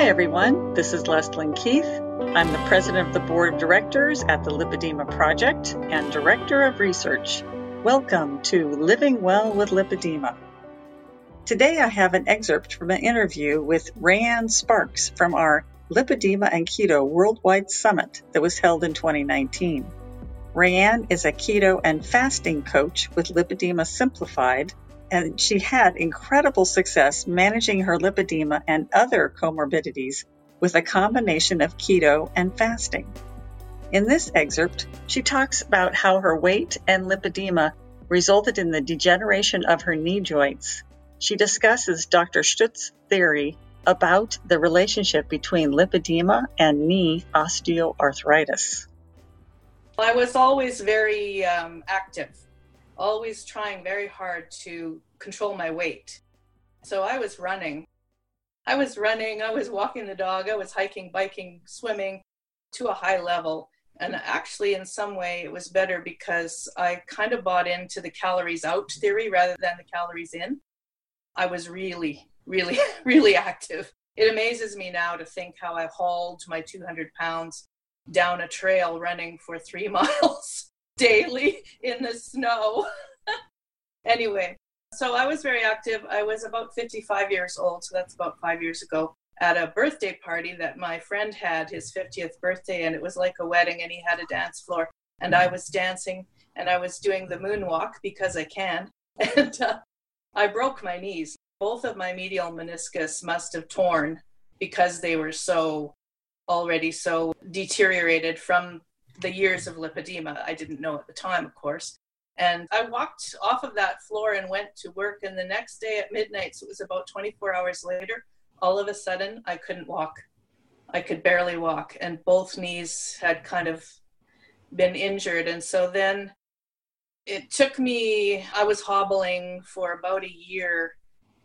Hi, everyone. This is Leslyn Keith. I'm the president of the board of directors at the Lipedema Project and director of research. Welcome to Living Well with Lipedema. Today I have an excerpt from an interview with Raeann Sparks from our Lipedema and Keto Worldwide Summit that was held in 2019. Raeann is a keto and fasting coach with Lipedema Simplified and she had incredible success managing her lipedema and other comorbidities with a combination of keto and fasting. In this excerpt, she talks about how her weight and lipedema resulted in the degeneration of her knee joints. She discusses Dr. Stutz's theory about the relationship between lipedema and knee osteoarthritis. I was always very um, active always trying very hard to control my weight. So I was running. I was running, I was walking the dog, I was hiking, biking, swimming to a high level. And actually, in some way, it was better because I kind of bought into the calories out theory rather than the calories in. I was really, really, really active. It amazes me now to think how I hauled my 200 pounds down a trail running for three miles daily in the snow. anyway, so I was very active. I was about 55 years old, so that's about five years ago, at a birthday party that my friend had his 50th birthday, and it was like a wedding, and he had a dance floor. And I was dancing and I was doing the moonwalk because I can. And uh, I broke my knees. Both of my medial meniscus must have torn because they were so already so deteriorated from the years of lipedema. I didn't know at the time, of course. And I walked off of that floor and went to work. And the next day at midnight, so it was about 24 hours later, all of a sudden I couldn't walk. I could barely walk. And both knees had kind of been injured. And so then it took me, I was hobbling for about a year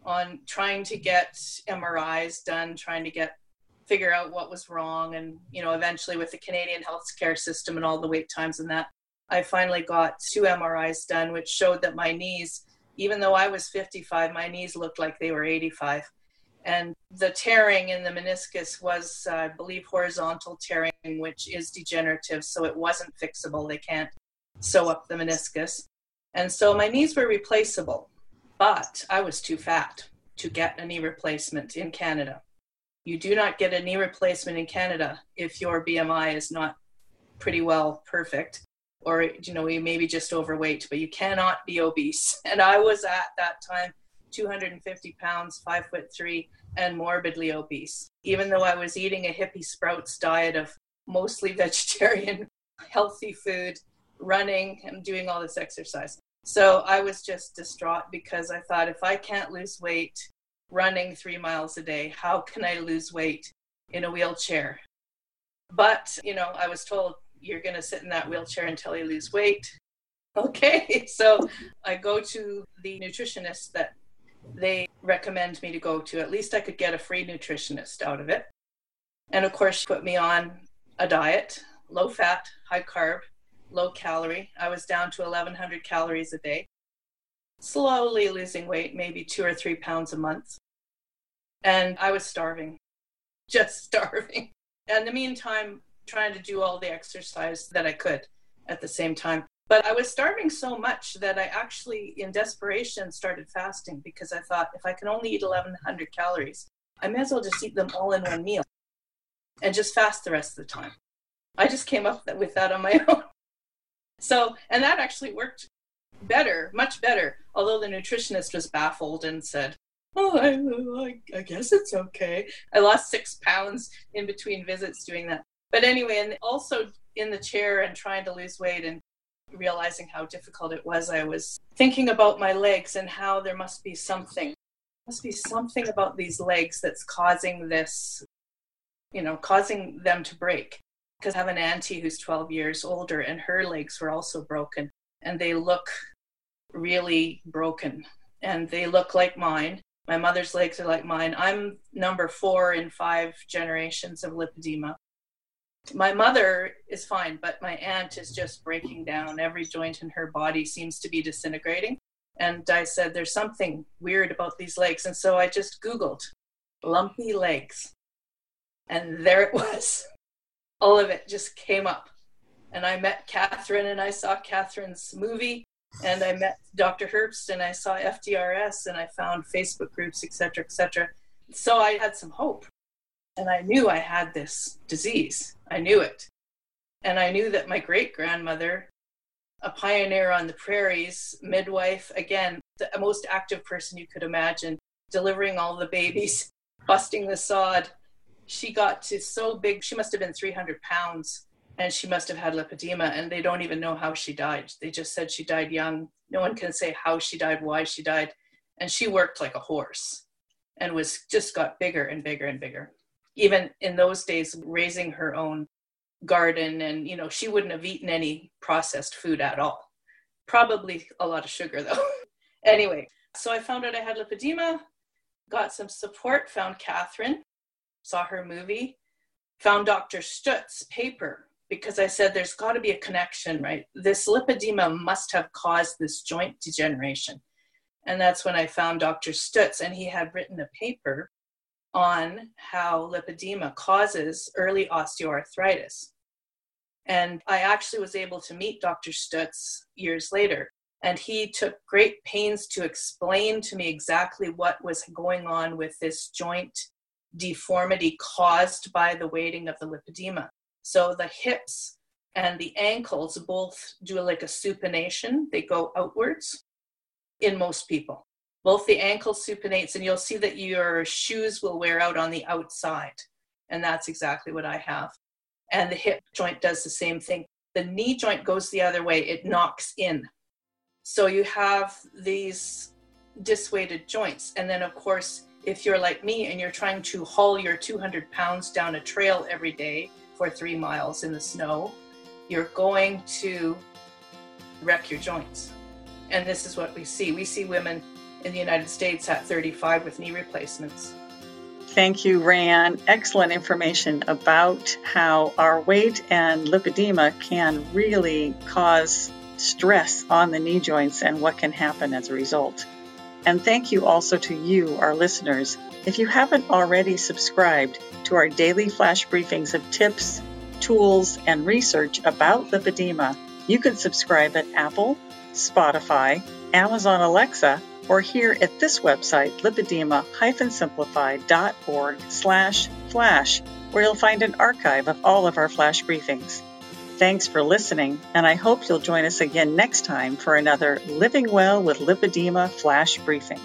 on trying to get MRIs done, trying to get figure out what was wrong and you know eventually with the canadian healthcare system and all the wait times and that i finally got two mris done which showed that my knees even though i was 55 my knees looked like they were 85 and the tearing in the meniscus was uh, i believe horizontal tearing which is degenerative so it wasn't fixable. They can't sew up the meniscus. And so my knees were replaceable but i was too fat to get a knee replacement in canada you do not get a knee replacement in Canada if your BMI is not pretty well perfect or you know you may be just overweight but you cannot be obese. And i was at that time 250 pounds five foot three and morbidly obese. Even though i was eating a hippie sprouts diet of mostly vegetarian healthy food running and doing all this exercise. So i was just distraught because i thought if i can't lose weight running three miles a day. How can I lose weight in a wheelchair? But, you know, I was told you're going to sit in that wheelchair until you lose weight. Okay, so I go to the nutritionist that they recommend me to go to. At least I could get a free nutritionist out of it. And of course, she put me on a diet low fat, high carb, low calorie. I was down to 1100 calories a day, slowly losing weight, maybe two or three pounds a month. And I was starving, just starving. And in the meantime, trying to do all the exercise that I could at the same time. But I was starving so much that I actually, in desperation, started fasting because I thought if I can only eat 1,100 calories, I may as well just eat them all in one meal and just fast the rest of the time. I just came up with that on my own. So, and that actually worked better, much better, although the nutritionist was baffled and said, oh, I, I guess it's okay. I lost six pounds in between visits doing that. But anyway, and also in the chair and trying to lose weight and realizing how difficult it was, I was thinking about my legs and how there must be something, must be something about these legs that's causing this, you know, causing them to break. Because I have an auntie who's 12 years older and her legs were also broken and they look really broken and they look like mine my mother's legs are like mine. I'm number four in five generations of lipedema. My mother is fine, but my aunt is just breaking down. Every joint in her body seems to be disintegrating. And I said, There's something weird about these legs. And so I just Googled lumpy legs. And there it was. All of it just came up. And I met Catherine and I saw Catherine's movie and I met Dr. Herbst and I saw FDRS and I found Facebook groups, etc., etc. So I had some hope. And I knew I had this disease. I knew it. And I knew that my great grandmother, a pioneer on the prairies, midwife, again, the most active person you could imagine, delivering all the babies, busting the sod. She got to so big, she must have been 300 pounds and she must have had lipedema and they don't even know how she died. They just said she died young. No one can say how she died, why she died. And she worked like a horse and was just got bigger and bigger and bigger. Even in those days, raising her own garden and you know, she wouldn't have eaten any processed food at all. Probably a lot of sugar though. anyway, so I found out I had lipedema, got some support, found Catherine, saw her movie, found Dr. Stutz's paper because I said there's got to be a connection, right? This lipedema must have caused this joint degeneration. And that's when I found Dr. Stutz, and he had written a paper on how lipedema causes early osteoarthritis. And I actually was able to meet Dr. Stutz years later. And he took great pains to explain to me exactly what was going on with this joint deformity caused by the weighting of the lipedema. So the hips and the ankles both do like a supination, they go outwards in most people. Both the ankle supinates, and you'll see that your shoes will wear out on the outside. And that's exactly what I have. And the hip joint does the same thing. The knee joint goes the other way, it knocks in. So you have these disweighted joints. And then, of course, if you're like me and you're trying to haul your 200 pounds down a trail every day, for three miles in the snow, you're going to wreck your joints. And this is what we see. We see women in the United States at 35 with knee replacements. Thank you, Raeann. Excellent information about how our weight and lipedema can really cause stress on the knee joints and what can happen as a result. And thank you also to you, our listeners. If you haven't already subscribed to our daily flash briefings of tips, tools, and research about lipedema, you can subscribe at Apple, Spotify, Amazon Alexa, or here at this website, lipedema-simplified.org slash flash, where you'll find an archive of all of our flash briefings. Thanks for listening, and I hope you'll join us again next time for another Living Well with Lipedema Flash Briefing.